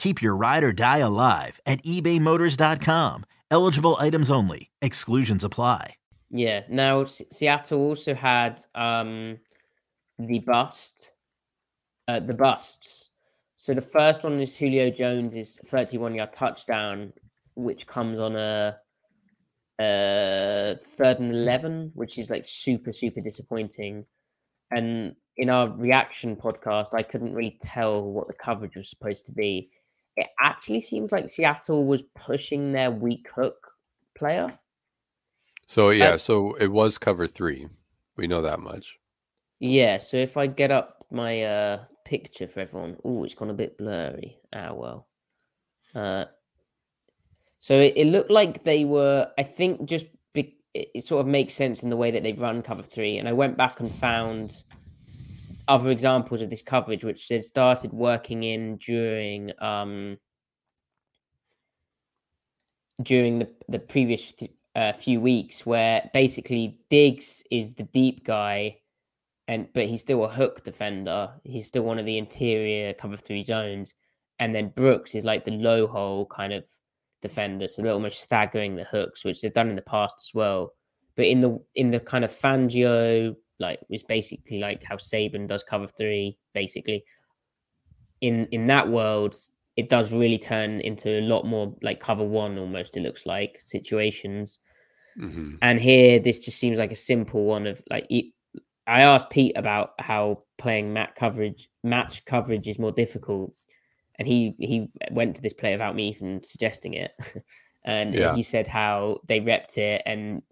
Keep your ride or die alive at ebaymotors.com. Eligible items only. Exclusions apply. Yeah. Now Seattle also had um the bust, uh, the busts. So the first one is Julio Jones' 31 yard touchdown, which comes on a, uh third and 11, which is like super super disappointing. And in our reaction podcast, I couldn't really tell what the coverage was supposed to be. It actually seems like Seattle was pushing their weak hook player. So yeah, Uh, so it was cover three. We know that much. Yeah, so if I get up my uh picture for everyone, oh, it's gone a bit blurry. Ah, well. Uh, so it, it looked like they were. I think just be, it, it sort of makes sense in the way that they run cover three, and I went back and found other examples of this coverage, which had started working in during um during the the previous uh, few weeks, where basically Diggs is the deep guy and but he's still a hook defender. He's still one of the interior cover three zones, and then Brooks is like the low hole kind of defender, so they're almost staggering the hooks, which they've done in the past as well. But in the in the kind of Fangio, like is basically like how Saban does cover three, basically. In in that world, it does really turn into a lot more like cover one almost. It looks like situations. hmm And here, this just seems like a simple one of like. I asked Pete about how playing mat coverage, match coverage is more difficult, and he he went to this play without me even suggesting it, and Yeah. he said how they repped it, and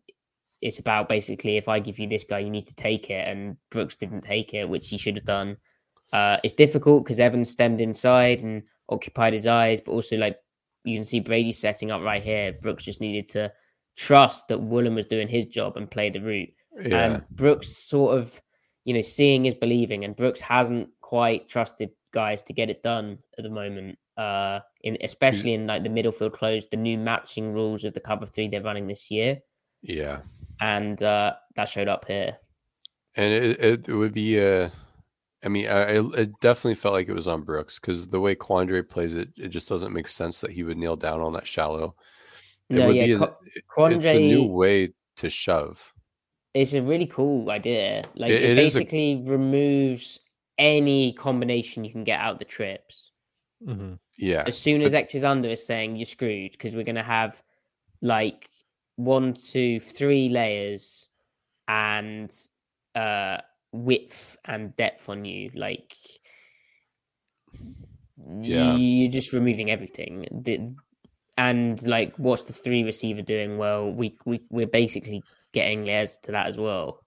it's about basically if I give you this guy, you need to take it, and Brooks didn't take it, which he should have done. Uh, it's difficult because Evans stemmed inside and occupied his eyes, but also like you can see Brady setting up right here. Brooks just needed to trust that Woolen was doing his job and play the route. Yeah. And Brooks sort of, you know, seeing is believing, and Brooks hasn't quite trusted guys to get it done at the moment. uh, in especially in like the middle field close, the new matching rules of the cover three they're running this year, Yeah. And uh, that showed up here. And it, it, it would be uh I mean, I, I it definitely felt like it was on Brooks because the way Quandre plays it, it just doesn't make sense that he would kneel down on that shallow. It No, would yeah, be an- Qu- it- it's a new way to shove. It's a really cool idea. Like It- it, it is a- basically removes any combination you can get out the trips. hmm Yeah. As soon but- as X is under, it's saying you're screwed because we're gonna have like one, two, three layers and uh width and depth on you. Like Yeah. you're just removing everything. The, and like what's the three receiver doing? Well, we we we're basically getting layers to that as well.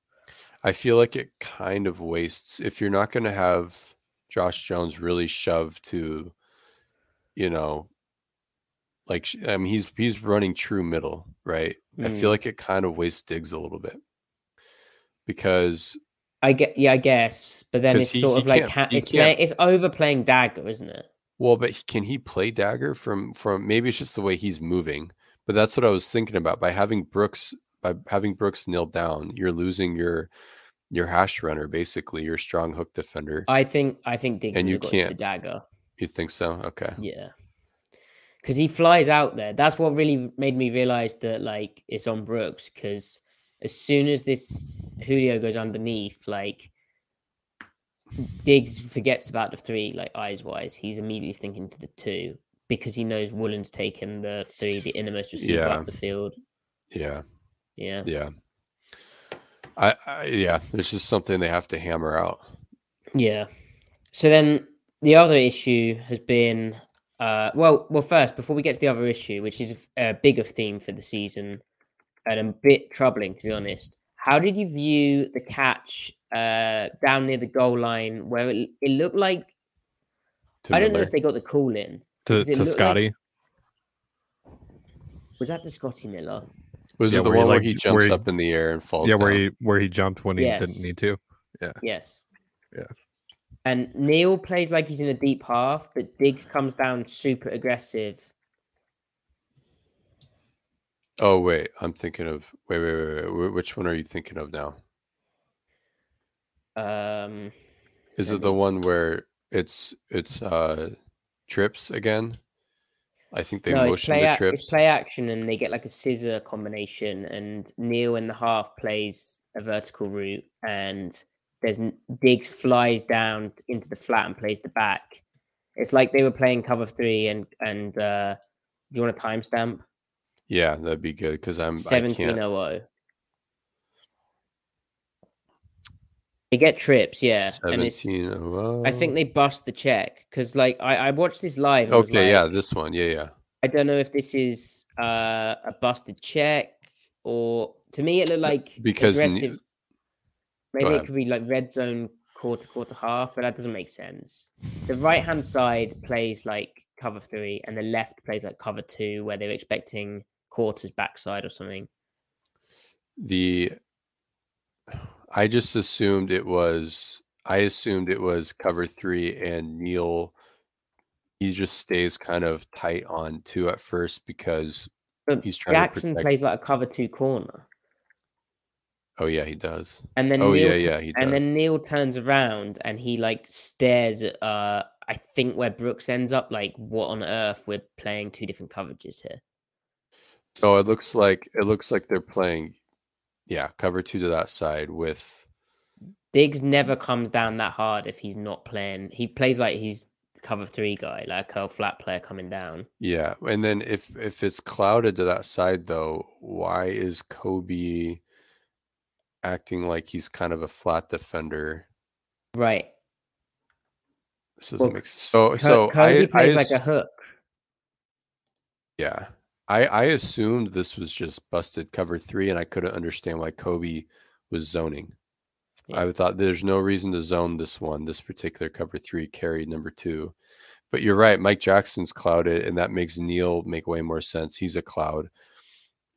I feel like it kind of wastes if you're not going to have Josh Jones really shove to, you know, like I mean he's he's running true middle, right? I feel Mm. like it kind of wastes Diggs a little bit because I get yeah, I guess, but then it's he- sort he of like ha- it's play, it's overplaying dagger, isn't it? well, but he- can he play dagger from from maybe it's just the way he's moving, but that's what I was thinking about by having Brooks by having Brooks kneel down, you're losing your your hash runner basically, your strong hook defender. I think I think Diggs And you have got the can't- dagger. You think so? Okay. Yeah. Because he flies out there. That's what really made me realize that like it's on Brooks. Because as soon as this Julio goes underneath, like Diggs forgets about the three, like eyes wise. He's immediately thinking to the two because he knows Woolen's taken the three, the innermost receiver Yeah. up the field. Yeah. Yeah. Yeah. I, I yeah, it's just something they have to hammer out. Yeah. So then the other issue has been uh well well first before we get to the other issue which is a, a bigger theme for the season and a bit troubling to be honest. How did you view the catch uh down near the goal line where it, it looked like To I don't know if they got the call in. To, to look like- Scotty. Was that the Scotty Miller? Was Yeah, it the where he, one where like- he where jumps he- up in the air and falls yeah, where he where he jumped when he Yes. didn't need to. Yeah. Yes. Yeah. And Neal plays like he's in a deep half, but Diggs comes down super aggressive. Oh wait, I'm thinking of wait, wait, wait, wait. Which one are you thinking of now? Um Is it the one where it's it's uh trips again? I think they no, motion play, the trips. it's play action and they get like a scissor combination and Neal in the half plays a vertical route and there's Diggs flies down into the flat and plays the back. It's like they were playing cover three and and uh do you want a timestamp? Yeah, that'd be good because I'm Seventeen oh oh. They get trips, yeah. And it's oh, I think they bust the check because like I, I watched this live. Okay, yeah, this one. Yeah, yeah. I don't know if this is uh, a busted check or to me it looked like because aggressive. Maybe it could be like red zone quarter quarter half, but that doesn't make sense. The right hand side plays like cover three, and the left plays like cover two, where they're expecting quarters backside or something. the I just assumed it was I assumed it was cover three and Neal he just stays kind of tight on two at first because But he's trying to Jackson plays like a cover two corner, oh yeah he does. and then Oh, Neal yeah, yeah, he does. and then Neal turns around and he like stares at uh I think where Brooks ends up. Like, what on earth? We're playing two different coverages here. So it looks like it looks like they're playing yeah, cover two to that side with Diggs never comes down that hard if he's not playing. He plays like he's cover three guy, like a curl flat player coming down. yeah. And then if if it's clouded to that side though, why is Coby acting like he's kind of a flat defender? Right. This doesn't Well, make sense. So so Coby I, plays I like a hook. Yeah. I I assumed this was just busted cover 3 and I couldn't understand why Coby was zoning. Yeah. I thought there's no reason to zone this one, this particular cover 3 carry number 2. But you're right, Mike Jackson's clouded and that makes Neal make way more sense. He's a cloud.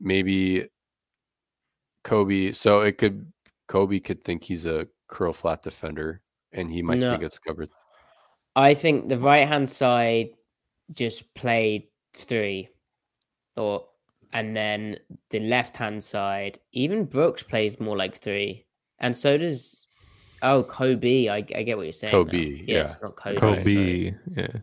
Maybe Coby, so it could Coby could think he's a curl flat defender and he might No. think it's cover th- I think the right hand side, just played three, or and then the left hand side, even Brooks plays more like three, and so does oh Coby. I, I get what you're saying. now. Coby, yeah. it's not Coby. Coby, sorry. yeah.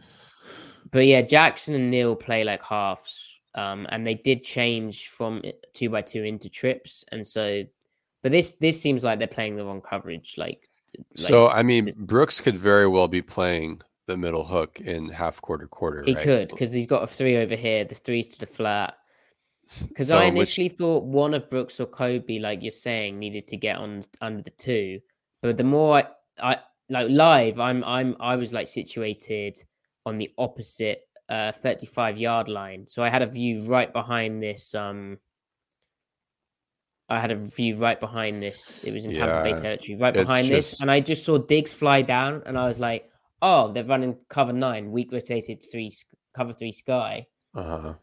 But yeah, Jackson and Neal play like halves, um, and they did change from two by two into trips, and so. But this this seems like they're playing the wrong coverage. Like, like so I mean, Brooks could very well be playing the middle hook in half quarter quarter. he right? could because he's got a three over here. The threes to the flat. Because so I which- initially thought one of Brooks or Coby, like you're saying, needed to get on under the two. But the more I, I like live, I'm I'm I was like situated on the opposite uh 35 yard line. So I had a view right behind this um I had a view right behind this. It was in Tampa Bay territory, right behind this. And I just saw Diggs fly down and I was like, oh, they're running cover nine, weak rotated three cover three sky uh-huh.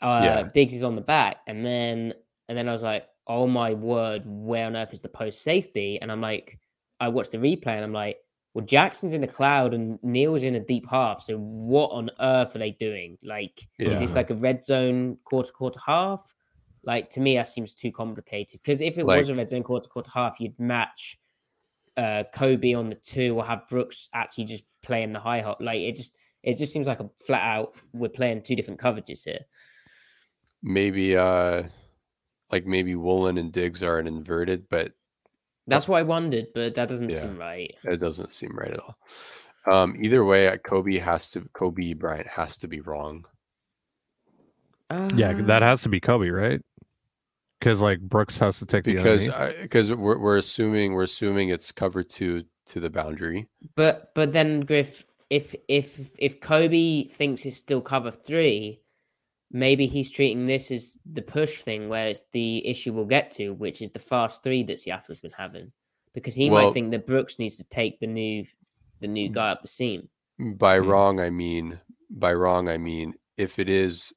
uh Yeah. Diggs is on the back, and then and then I was like, oh my word, where on earth is the post safety? And I'm like, I watched the replay, and I'm like, well, Jackson's in the cloud and Neal's in a deep half. So what on earth are they doing? Like, is this like a red zone quarter quarter half? Like to me, that seems too complicated. Because if it was a red zone quarter quarter half, you'd match uh Coby on the two or have Brooks actually just playing the high hop. Like it just it just seems like a flat out we're playing two different coverages here. maybe uh like maybe Woolen and Diggs are an inverted, but That's what I wondered, but that doesn't Yeah. seem right. it doesn't seem right at all. Um, either way, uh, Coby has to Coby Bryant has to be wrong. Yeah, Uh, that has to be Coby, right? Because like Brooks has to take because because we're, we're assuming we're assuming it's cover two to the boundary. But but then Griff, if if if Coby thinks it's still cover three, maybe he's treating this as the push thing, where it's the issue we'll get to, which is the fast three that Seattle's been having, because he Well- might think that Brooks needs to take the new the new Mm. guy up the seam. By Hmm. wrong, I mean by wrong, I mean if it is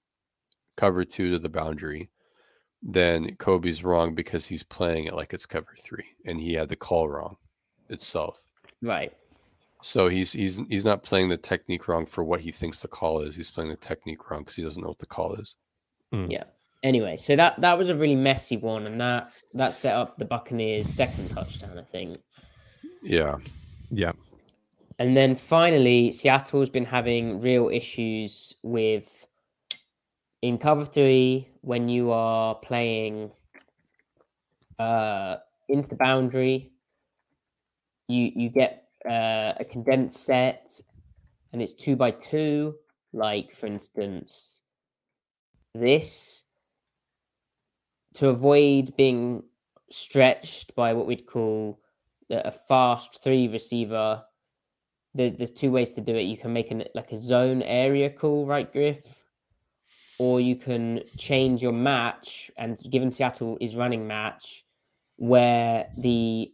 cover two to the boundary, then Coby's wrong because he's playing it like it's cover three, and he had the call wrong itself. Right. So he's he's he's not playing the technique wrong for what he thinks the call is. He's playing the technique wrong because he doesn't know what the call is. Yeah. Anyway, so that that was a really messy one, and that that set up the Buccaneers' second touchdown, I think. Yeah. yeah, And then finally, Seattle's been having real issues with in cover three when you are playing uh into the boundary. You you get uh, a condensed set, and it's two by two. Like for instance, this to avoid being stretched by what we'd call a fast three receiver there, there's two ways to do it. You can make an like a zone area call, right, Griff? Or you can change your match, and given Seattle is running match, where the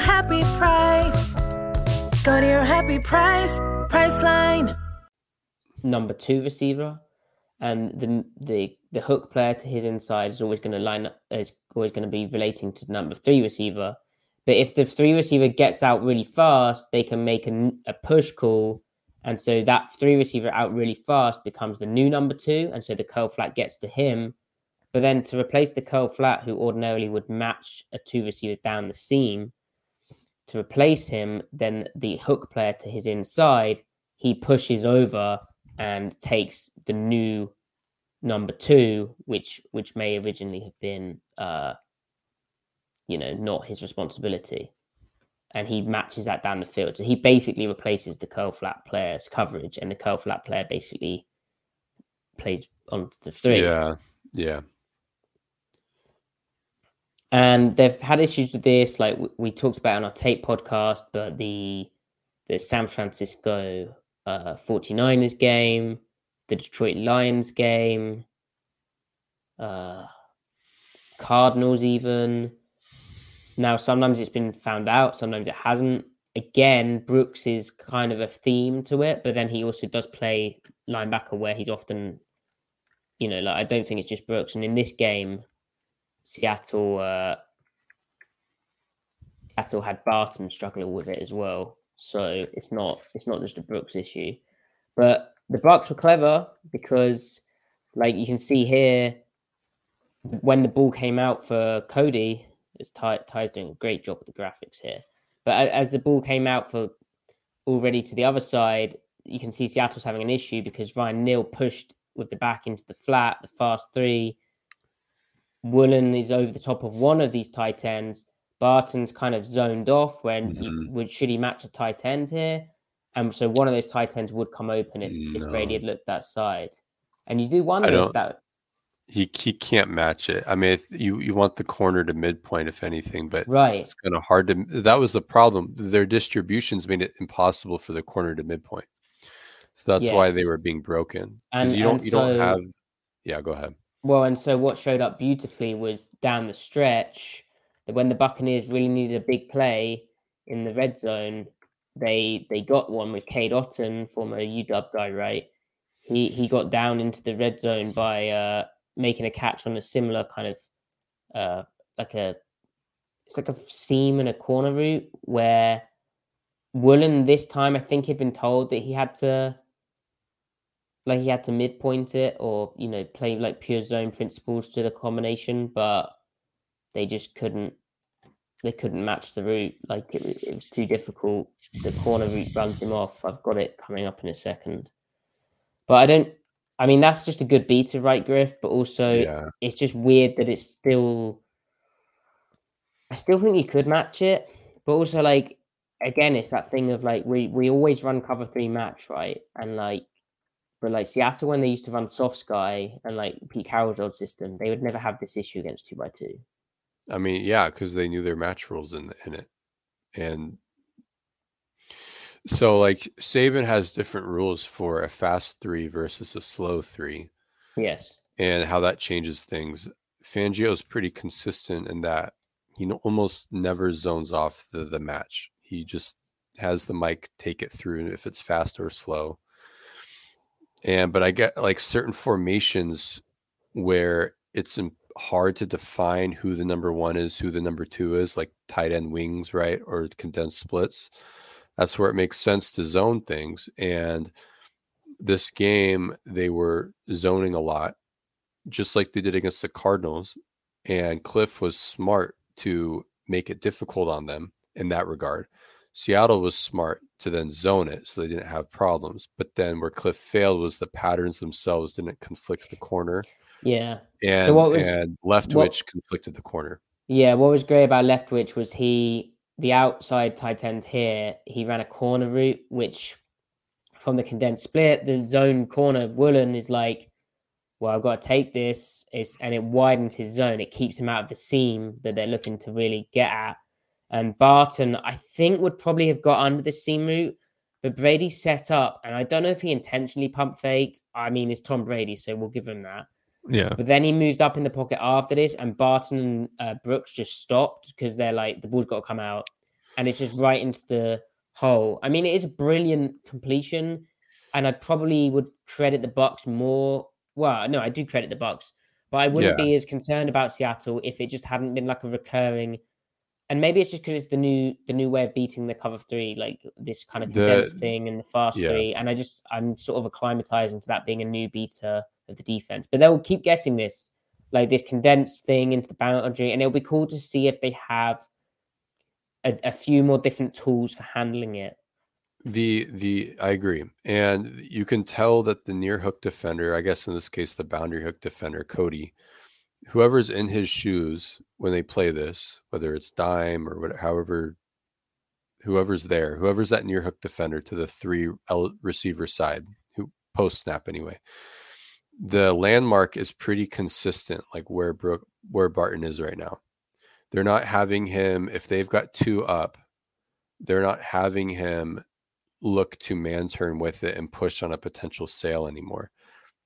price. Go to your happy price, Priceline. number two receiver, and the the the hook player to his inside is always going to line up is always going to be relating to the number three receiver. But if the three receiver gets out really fast, they can make a push call, and so that three receiver out really fast becomes the new number two, and so the curl flat gets to him. But then to replace the curl flat, who ordinarily would match a two receiver down the seam, to replace him, then the hook player to his inside, he pushes over and takes the new number two, which which may originally have been uh you know not his responsibility. And he matches that down the field. So he basically replaces the curl flat player's coverage, and the curl flat player basically plays on the three. Yeah. Yeah. And they've had issues with this like we talked about on our tape podcast but the the san francisco uh 49ers game the Detroit Lions game, uh, Cardinals, even. Now, sometimes it's been found out, sometimes it hasn't. Again, Brooks is kind of a theme to it, but then he also does play linebacker where he's often, you know, like I don't think it's just Brooks. And in this game, Seattle, uh, Seattle had Barton struggling with it as well. So it's not it's not just a Brooks issue. But the Bucs were clever because, like you can see here, when the ball came out for Cody, it's Ty, Ty's doing a great job with the graphics here. But as the ball came out for already to the other side, you can see Seattle's having an issue because Ryan Neal pushed with the back into the flat, the fast three. Woolen is over the top of one of these tight ends. Barton's kind of zoned off when mm-hmm. would should he match a tight end here? And so one of those tight ends would come open if, no. if Brady had looked that side. And you do wonder if that he he can't match it. I mean, you you want the corner to midpoint if anything, but right, it's kind of hard to. That was the problem. Their distributions made it impossible for the corner to midpoint. So that's yes. why they were being broken. Because you don't you don't have. Yeah, go ahead. Well, and so what showed up beautifully was down the stretch that when the Buccaneers really needed a big play in the red zone, they they got one with Cade Otton, former UW guy, right? He he got down into the red zone by uh, making a catch on a similar kind of uh, like a it's like a seam and a corner route where Woolen this time I think he'd been told that he had to like he had to midpoint it or you know play like pure zone principles to the combination, but they just couldn't they couldn't match the route. Like it, it was too difficult. The corner route runs him off. I've got it coming up in a second, but I don't. I mean, that's just a good beat beta, right, Griff? But also, yeah. it's just weird that it's still. I still think you could match it, but also, like, again, it's that thing of like we we always run cover three match, right? And like, but like Seattle when they used to run soft sky and like Pete Carroll's old system, they would never have this issue against two by two. I mean, yeah, because they knew their match rules in the in it, and so, like, Saban has different rules for a fast three versus a slow three. Yes. And how that changes things. Fangio is pretty consistent in that he almost never zones off the, the match. He just has the mic take it through if it's fast or slow. And, but I get like certain formations where it's hard to define who the number one is, who the number two is, like tight end wings, right? Or condensed splits that's where it makes sense to zone things. And this game, they were zoning a lot, just like they did against the Cardinals. And Cliff was smart to make it difficult on them in that regard. Seattle was smart to then zone it so they didn't have problems. But then where Cliff failed was the patterns themselves didn't conflict the corner. Yeah. And, so what was, and Leftwich conflicted the corner. Yeah. What was great about Leftwich was he the outside tight end here, he ran a corner route, which from the condensed split, the zone corner Woolen is like, well, I've got to take this. It's, and it widens his zone. It keeps him out of the seam that they're looking to really get at. And Barton, I think, would probably have got under the seam route, but Brady set up, and I don't know if he intentionally pump faked. I mean, it's Tom Brady, so we'll give him that. Yeah. But then he moved up in the pocket after this, and Barton and uh, Brooks just stopped because they're like, the ball's got to come out. And it's just right into the hole. I mean, it is a brilliant completion. And I probably would credit the Bucs more. Well, no, I do credit the Bucs, but I wouldn't yeah. be as concerned about Seattle if it just hadn't been like a recurring. And maybe it's just because it's the new the new way of beating the cover three, like this kind of condensed the, thing and the fast yeah. three. And I just I'm sort of acclimatizing to that being a new beta of the defense. But they'll keep getting this, like this condensed thing into the boundary, and it'll be cool to see if they have a, a few more different tools for handling it. The the I agree, and you can tell that the near hook defender, I guess in this case the boundary hook defender, Cody, whoever's in his shoes when they play this, whether it's dime or whatever, however, whoever's there, whoever's that near hook defender to the three L receiver side, who post snap anyway, the landmark is pretty consistent, like where Brooke, where Barton is right now. They're not having him if they've got two up. They're not having him look to man turn with it and push on a potential sale anymore.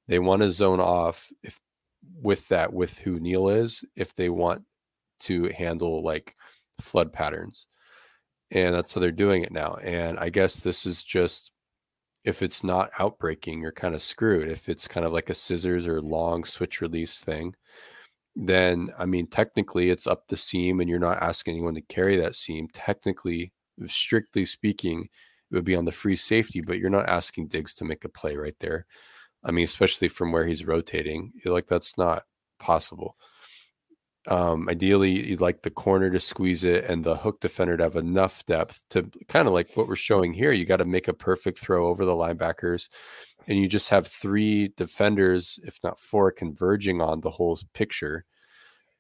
They want to zone off if with that with who Neal is if they want to handle like flood patterns. And that's how they're doing it now. And I guess this is just if it's not outbreaking, you're kind of screwed. If it's kind of like a scissors or long switch release thing, then I mean, technically it's up the seam and you're not asking anyone to carry that seam. Technically, strictly speaking, it would be on the free safety, but you're not asking Diggs to make a play right there. I mean, especially from where he's rotating, like that's not possible. Um, ideally, you'd like the corner to squeeze it and the hook defender to have enough depth to kind of like what we're showing here. You got to make a perfect throw over the linebackers, and you just have three defenders, if not four, converging on the whole picture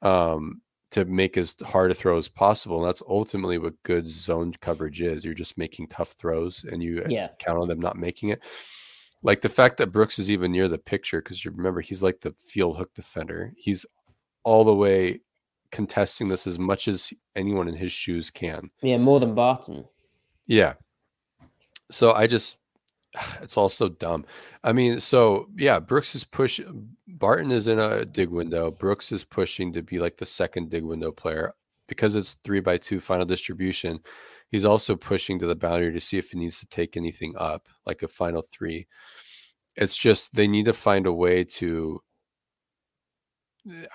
um, to make as hard a throw as possible. And that's ultimately what good zone coverage is. You're just making tough throws, and you Yeah. count on them not making it. Like the fact that Brooks is even near the picture, because you remember he's like the field hook defender. He's all the way contesting this as much as anyone in his shoes can. Yeah, more than Barton. Yeah. So I just, it's all so dumb. I mean, so yeah, Brooks is push. Barton is in a dig window. Brooks is pushing to be like the second dig window player because it's three by two final distribution. He's also pushing to the boundary to see if he needs to take anything up, like a final three. It's just they need to find a way to.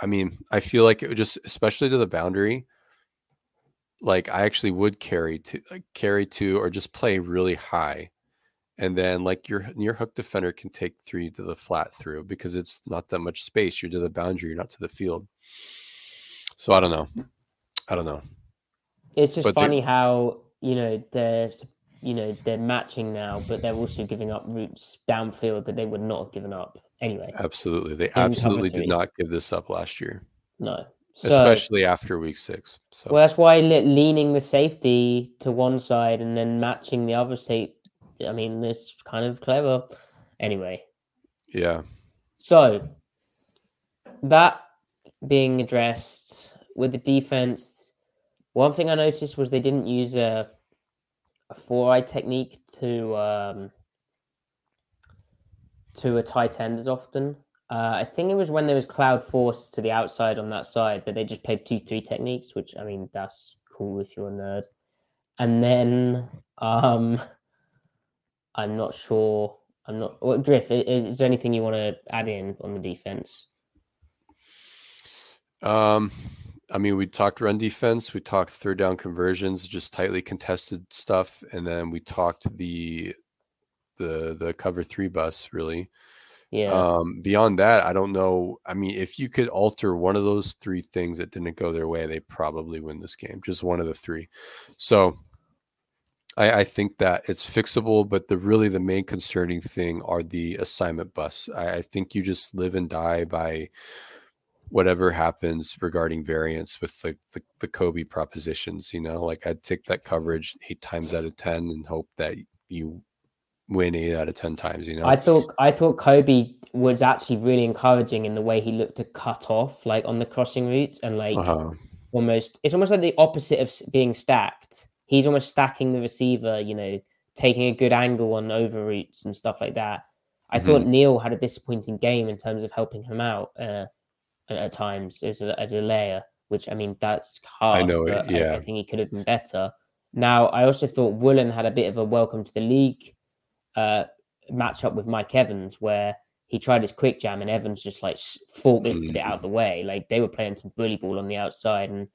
I mean, I feel like it just, especially to the boundary, like I actually would carry to like carry two or just play really high. And then like your your hook defender can take three to the flat through because it's not that much space. You're to the boundary, you're not to the field. So I don't know. I don't know. It's just But they- funny how you know they're you know they're matching now, but they're also giving up routes downfield that they would not have given up anyway. Absolutely. They absolutely did not give this up last year. No, so, Especially after week six. So well, that's why le- leaning the safety to one side and then matching the other side. I mean, it's kind of clever. Anyway, yeah. So that being addressed with the defense, one thing I noticed was they didn't use a a four eye technique to um, to a tight end as often. Uh, I think it was when there was cloud force to the outside on that side, but they just played two three techniques, which I mean that's cool if you're a nerd. And then um, I'm not sure. I'm not. What Griff? Is, is there anything you want to add in on the defense? Um, I mean, we talked run defense, we talked third down conversions, just tightly contested stuff, and then we talked the the the cover three bus really. Yeah. Um, beyond that, I don't know. I mean, if you could alter one of those three things that didn't go their way, they probably win this game. Just one of the three. So I, I think that it's fixable, but the really the main concerning thing are the assignment bus. I, I think you just live and die by whatever happens regarding variance with the, the the Kobe propositions. You know, like I'd take that coverage eight times out of ten and hope that you win eight out of ten times. You know, I thought I thought Coby was actually really encouraging in the way he looked to cut off like on the crossing routes and like Uh-huh. almost it's almost like the opposite of being stacked. He's almost stacking the receiver, you know, taking a good angle on over routes and stuff like that. I thought Mm-hmm. Neal had a disappointing game in terms of helping him out uh, at, at times as a, as a layer, which I mean that's hard. I know it, but I, I think he could have been better. Now I also thought Woolen had a bit of a welcome to the league uh, match up with Mike Evans where he tried his quick jam and Evans just like forklifted it out of the way. Like they were playing some bully ball on the outside, and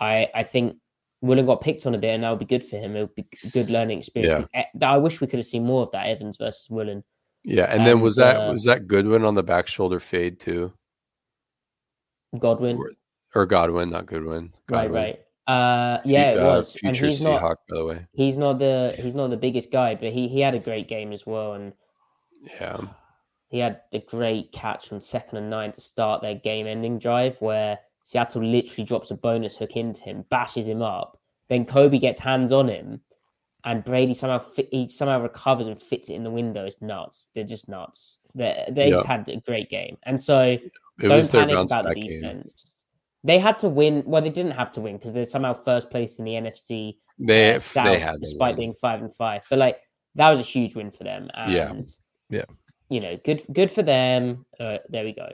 I I think Woolen got picked on a bit, and that would be good for him. It would be a good learning experience. Eh, I wish we could have seen more of that Evans versus Woolen. Yeah, and then was that uh, was that Goodwin on the back shoulder fade too, Godwin, or Godwin, not Goodwin. right, Godwin. right. Uh, yeah, it uh, was. And future he's not. Seahawk, by the way. He's not the he's not the biggest guy, but he he had a great game as well, and Yeah, he had the great catch from second and nine to start their game-ending drive, where Seattle literally drops a bonus hook into him, bashes him up. Then Coby gets hands on him, and Brady somehow fit, he somehow recovers and fits it in the window. It's nuts. They're just nuts. They they just had a great game, and so it don't was their panic about the back game. defense. They had to win. Well, they didn't have to win because they're somehow first place in the NFC They uh, they South, had despite being five and five. But like that was a huge win for them. And Yeah. Yeah. you know, good good for them. Uh, there we go.